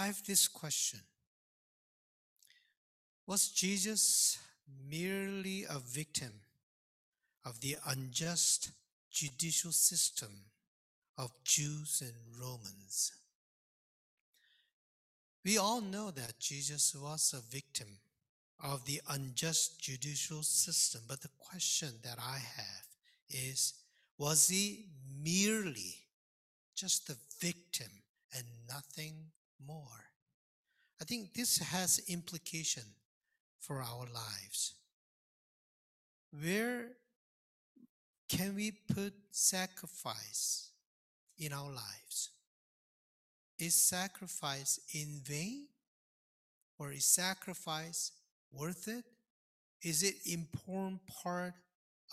I have this question Was Jesus merely a victim of the unjust judicial system of Jews and Romans? We all know that Jesus was a victim of the unjust judicial system, but the question that I have is was he merely just a victim and nothing more? I think this has implication for our lives. Where can we put sacrifice in our lives? Is sacrifice in vain? Or is sacrifice worth it? Is it important part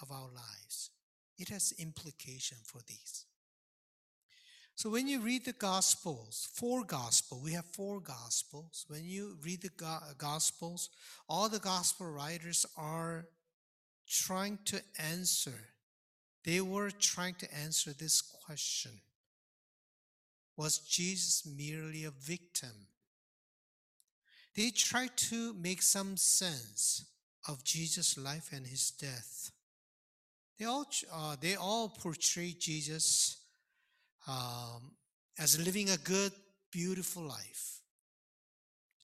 of our lives? It has implication for these. So when you read the Gospels, four Gospels, we have four Gospels. When you read the Gospels, all the Gospel writers are trying to answer. They were trying to answer this question Was Jesus merely a victim? They tried to make some sense of Jesus' life and his death. They all, uh, they all portray Jesus um, as living a good, beautiful life.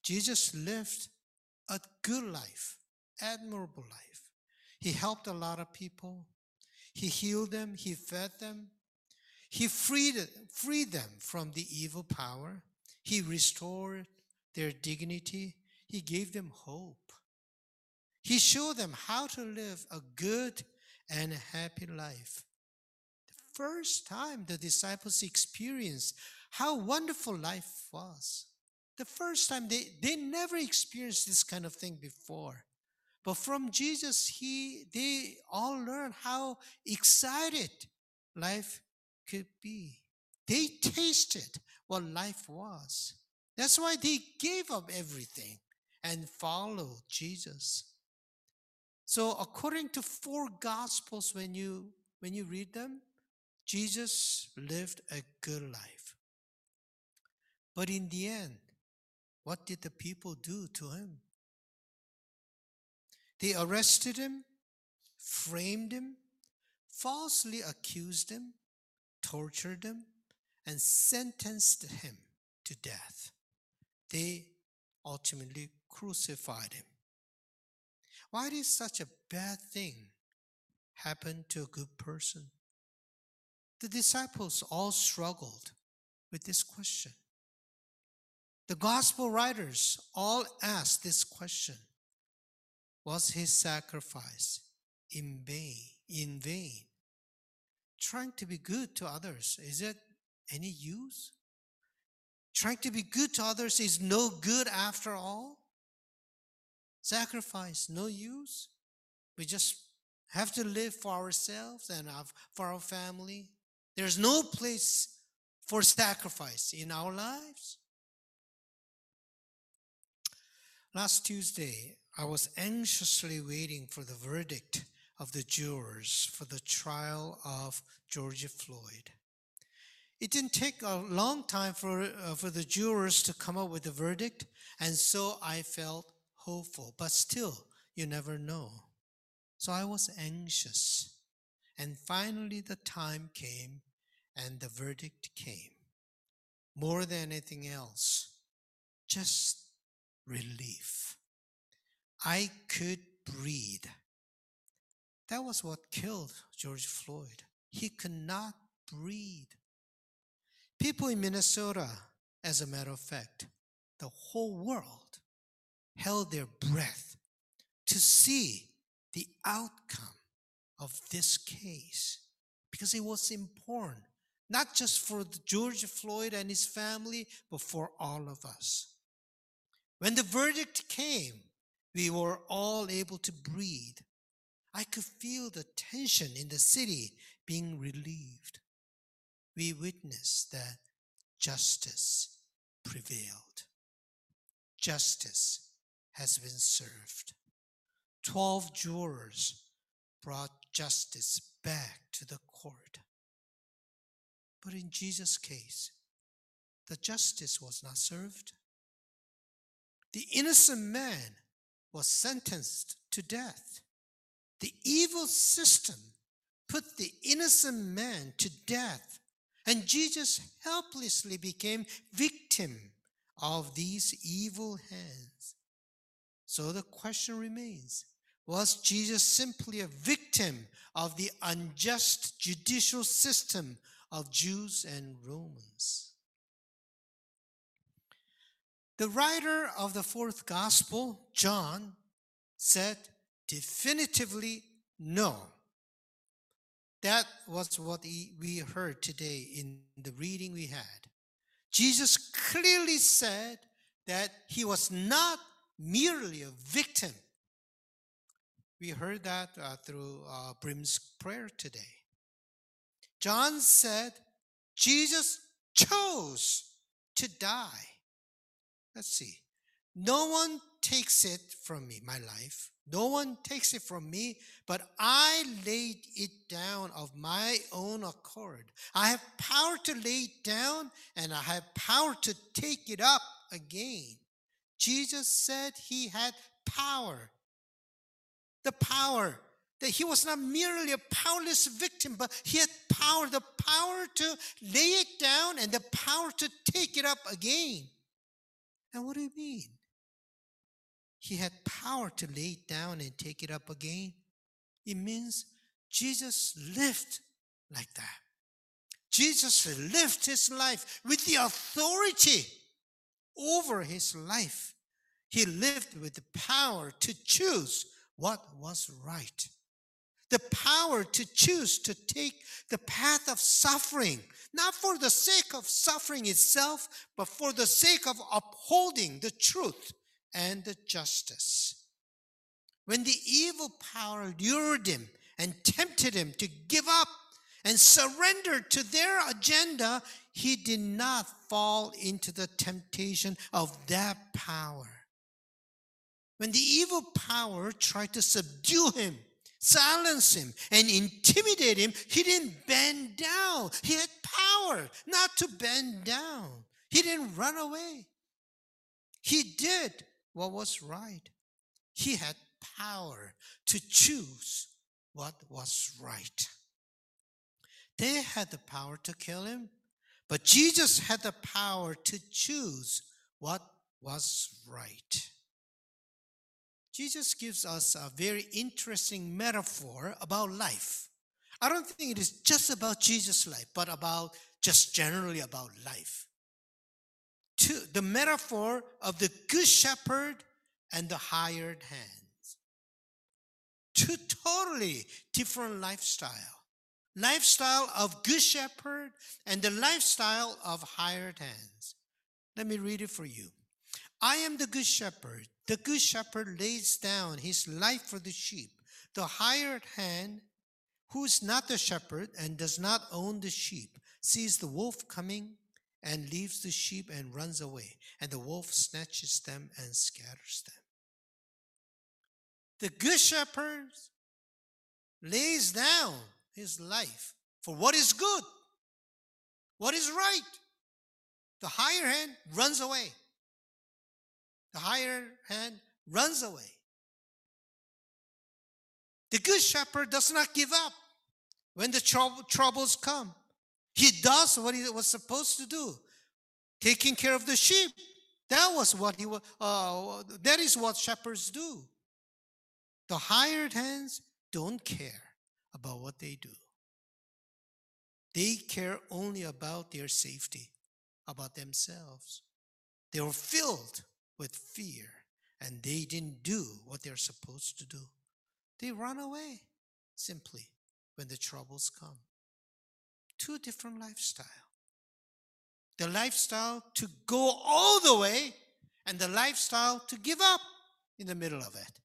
Jesus lived a good life, admirable life. He helped a lot of people. He healed them. He fed them. He freed, freed them from the evil power. He restored their dignity. He gave them hope. He showed them how to live a good and happy life first time the disciples experienced how wonderful life was. The first time they, they never experienced this kind of thing before. But from Jesus, he they all learned how excited life could be. They tasted what life was. That's why they gave up everything and followed Jesus. So according to four gospels when you when you read them, Jesus lived a good life. But in the end, what did the people do to him? They arrested him, framed him, falsely accused him, tortured him, and sentenced him to death. They ultimately crucified him. Why did such a bad thing happen to a good person? The disciples all struggled with this question. The gospel writers all asked this question Was his sacrifice in vain? In vain? Trying to be good to others, is it any use? Trying to be good to others is no good after all? Sacrifice, no use? We just have to live for ourselves and for our family. There's no place for sacrifice in our lives. Last Tuesday, I was anxiously waiting for the verdict of the jurors for the trial of George Floyd. It didn't take a long time for, uh, for the jurors to come up with a verdict, and so I felt hopeful. But still, you never know. So I was anxious. And finally, the time came and the verdict came. More than anything else, just relief. I could breathe. That was what killed George Floyd. He could not breathe. People in Minnesota, as a matter of fact, the whole world held their breath to see the outcome of this case because it was important, not just for George Floyd and his family, but for all of us. When the verdict came, we were all able to breathe. I could feel the tension in the city being relieved. We witnessed that justice prevailed. Justice has been served. Twelve jurors brought justice back to the court. But in Jesus' case, the justice was not served. the innocent man was sentenced to death. The evil system put the innocent man to death, and Jesus helplessly became victim of these evil hands. So the question remains was Jesus simply a victim of the unjust judicial system of Jews and Romans? The writer of the fourth gospel, John, said definitively no. That was what we heard today in the reading we had. Jesus clearly said that he was not merely a victim. We heard that uh, through uh, Brim's prayer today. John said Jesus chose to die Let's see. No one takes it from me, my life. No one takes it from me, but I laid it down of my own accord. I have power to lay it down and I have power to take it up again. Jesus said he had power. The power that he was not merely a powerless victim, but he had power, the power to lay it down and the power to take it up again. And what do you mean? He had power to lay it down and take it up again. It means Jesus lived like that. Jesus lived his life with the authority over his life. He lived with the power to choose what was right the power to choose to take the path of suffering, not for the sake of suffering itself, but for the sake of upholding the truth and the justice. When the evil power lured him and tempted him to give up and surrender to their agenda, he did not fall into the temptation of that power. When the evil power tried to subdue him, silence him and intimidate him, he didn't bend down. He had power not to bend down. He didn't run away. He did what was right. He had power to choose what was right. They had the power to kill him, but Jesus had the power to choose what was right. Jesus gives us a very interesting metaphor about life. I don't think it is just about Jesus' life, but about just generally about life. To the metaphor of the good shepherd and the hired hands. Two totally different lifestyle. Lifestyle of good shepherd and the lifestyle of hired hands. Let me read it for you. I am the good shepherd. The good shepherd lays down his life for the sheep. The hired hand, who is not the shepherd and does not own the sheep, sees the wolf coming and leaves the sheep and runs away, and the wolf snatches them and scatters them. The good shepherd lays down his life for what is good, what is right. The higher hand runs away. The higher hand runs away. The good shepherd does not give up when the troubles come. He does what he was supposed to do, taking care of the sheep. That was what he was. Uh, that is what shepherds do. The hired hands don't care about what they do. They care only about their safety, about themselves. They are filled with fear and they didn't do what they're supposed to do. They run away simply when the troubles come. Two different lifestyle. The lifestyle to go all the way and the lifestyle to give up in the middle of it.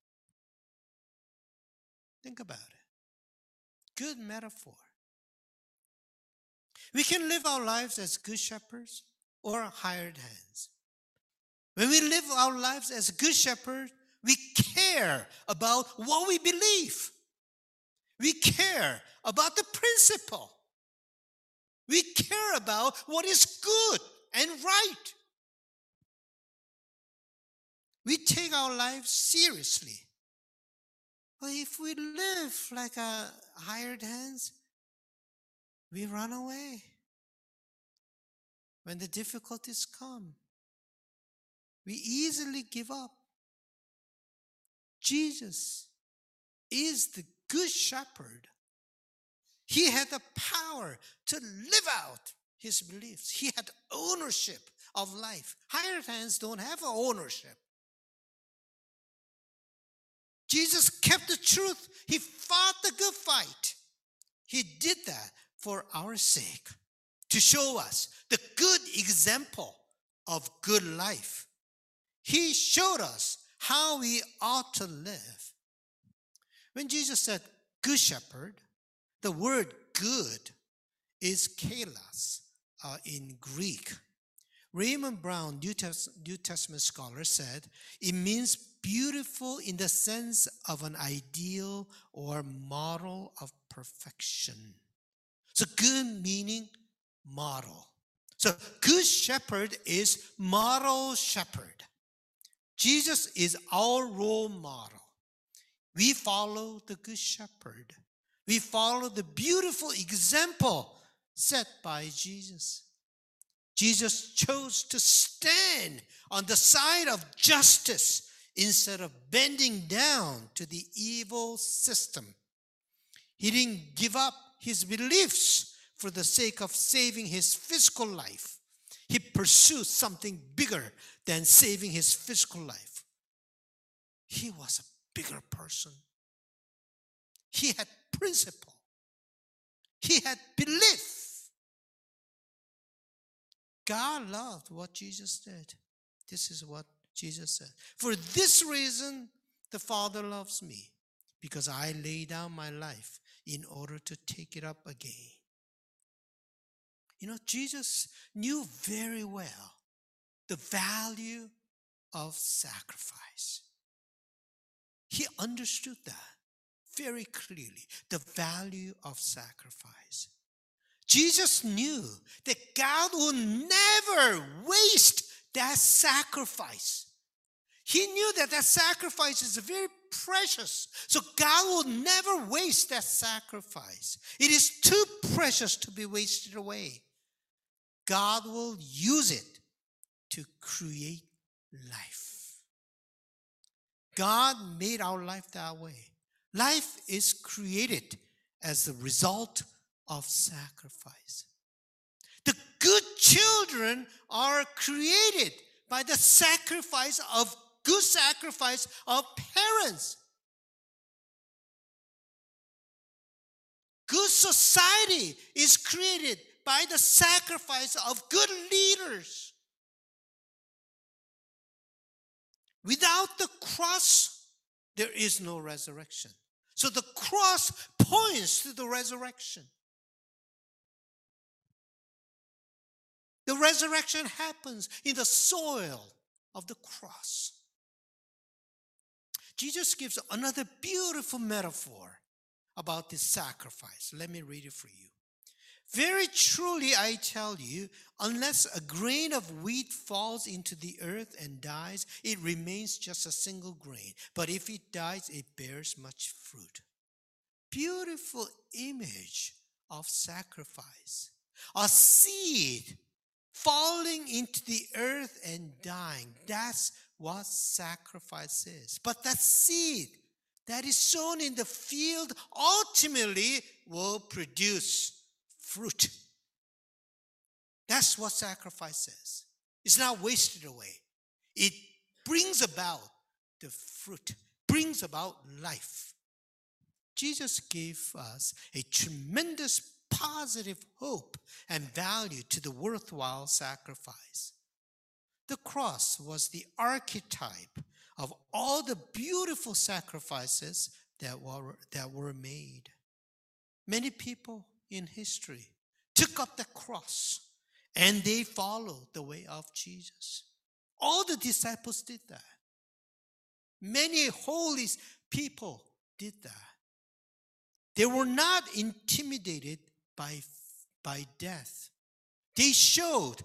Think about it. Good metaphor. We can live our lives as good shepherds or hired hands. When we live our lives as good shepherds, we care about what we believe. We care about the principle. We care about what is good and right. We take our lives seriously. But if we live like a hired hands, we run away. When the difficulties come, we easily give up. Jesus is the good shepherd. He had the power to live out his beliefs. He had ownership of life. Hired hands don't have ownership. Jesus kept the truth. He fought the good fight. He did that for our sake to show us the good example of good life. He showed us how we ought to live. When Jesus said, Good shepherd, the word good is kalos uh, in Greek. Raymond Brown, New, New Testament scholar, said it means beautiful in the sense of an ideal or model of perfection. So, good meaning model. So, good shepherd is model shepherd. Jesus is our role model. We follow the good shepherd. We follow the beautiful example set by Jesus. Jesus chose to stand on the side of justice instead of bending down to the evil system. He didn't give up his beliefs for the sake of saving his physical life. He pursued something bigger than saving his physical life. He was a bigger person. He had principle. He had belief. God loved what Jesus did. This is what Jesus said. For this reason, the Father loves me, because I lay down my life in order to take it up again. You know, Jesus knew very well the value of sacrifice. He understood that very clearly the value of sacrifice. Jesus knew that God will never waste that sacrifice. He knew that that sacrifice is very precious. So God will never waste that sacrifice. It is too precious to be wasted away. God will use it to create life. God made our life that way. Life is created as the result of sacrifice. The good children are created by the sacrifice of good sacrifice of parents. Good society is created by the sacrifice of good leaders. Without the cross, there is no resurrection. So the cross points to the resurrection. The resurrection happens in the soil of the cross. Jesus gives another beautiful metaphor about this sacrifice. Let me read it for you. Very truly, I tell you, unless a grain of wheat falls into the earth and dies, it remains just a single grain. But if it dies, it bears much fruit. Beautiful image of sacrifice. A seed falling into the earth and dying. That's what sacrifice is. But that seed that is sown in the field ultimately will produce fruit. That's what sacrifice is. It's not wasted away. It brings about the fruit, brings about life. Jesus gave us a tremendous positive hope and value to the worthwhile sacrifice. The cross was the archetype of all the beautiful sacrifices that were, that were made. Many people in history took up the cross and they followed the way of Jesus. All the disciples did that. Many holy people did that. They were not intimidated by, by death. They showed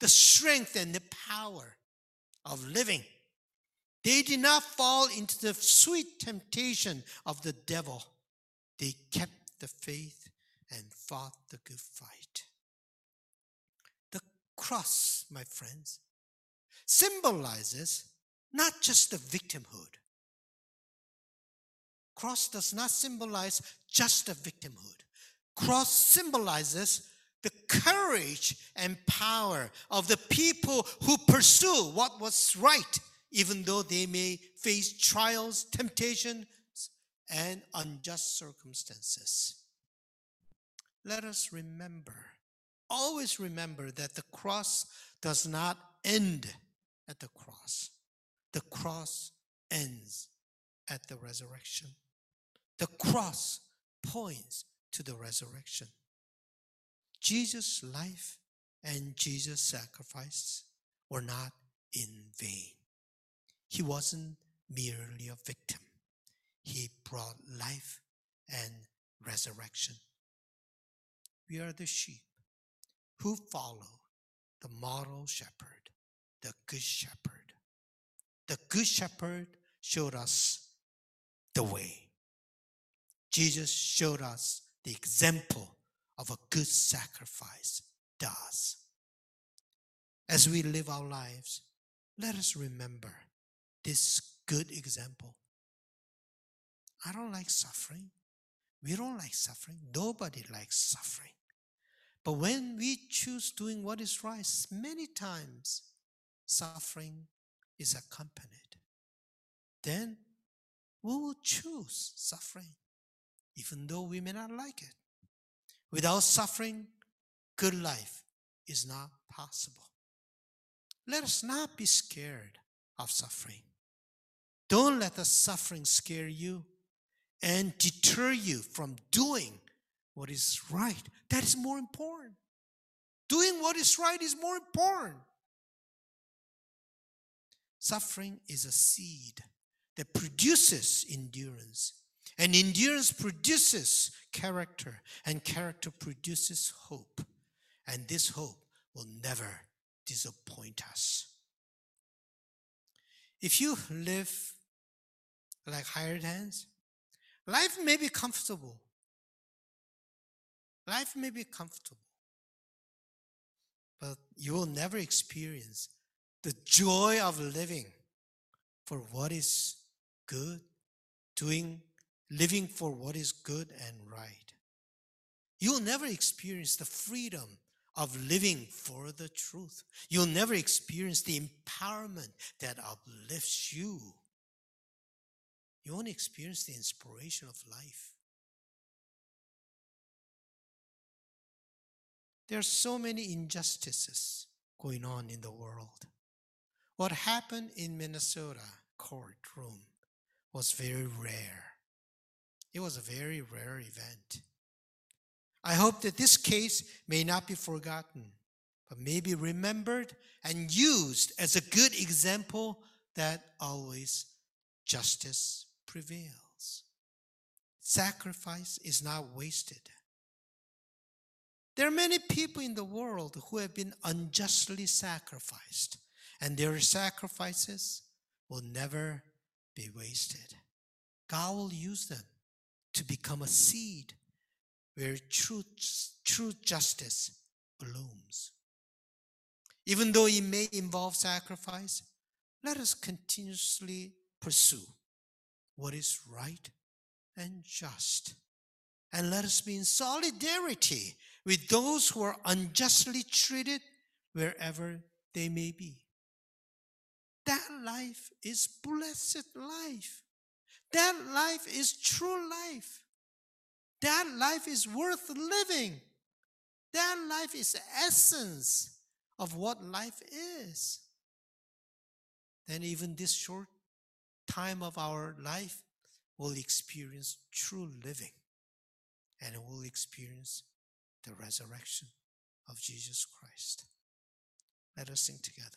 the strength and the power of living. They did not fall into the sweet temptation of the devil. They kept the faith and fought the good fight. The cross, my friends, symbolizes not just the victimhood. Cross does not symbolize just the victimhood. Cross symbolizes the courage and power of the people who pursue what was right, even though they may face trials, temptations, and unjust circumstances. Let us remember, always remember that the cross does not end at the cross. The cross ends at the resurrection. The cross points to the resurrection. Jesus' life and Jesus' sacrifice were not in vain. He wasn't merely a victim, he brought life and resurrection. We are the sheep who follow the model shepherd, the good shepherd. The good shepherd showed us the way. Jesus showed us the example of a good sacrifice does. As we live our lives, let us remember this good example. I don't like suffering. We don't like suffering. Nobody likes suffering. But when we choose doing what is right, many times suffering is accompanied. Then we will choose suffering, even though we may not like it. Without suffering, good life is not possible. Let us not be scared of suffering. Don't let the suffering scare you and deter you from doing what is right. That is more important. Doing what is right is more important. Suffering is a seed that produces endurance. And endurance produces character, and character produces hope. And this hope will never disappoint us. If you live like hired hands, life may be comfortable. Life may be comfortable, but you will never experience the joy of living for what is good, doing, living for what is good and right. You'll never experience the freedom of living for the truth. You'll never experience the empowerment that uplifts you. You want to experience the inspiration of life. There are so many injustices going on in the world. What happened in Minnesota courtroom was very rare. It was a very rare event. I hope that this case may not be forgotten, but may be remembered and used as a good example that always justice prevails. Sacrifice is not wasted. There are many people in the world who have been unjustly sacrificed, and their sacrifices will never be wasted. God will use them to become a seed where true, true justice blooms. Even though it may involve sacrifice, let us continuously pursue what is right and just. And let us be in solidarity with those who are unjustly treated wherever they may be. That life is blessed life. That life is true life. That life is worth living. That life is the essence of what life is. Then even this short time of our life will experience true living and will experience the resurrection of Jesus Christ. Let us sing together.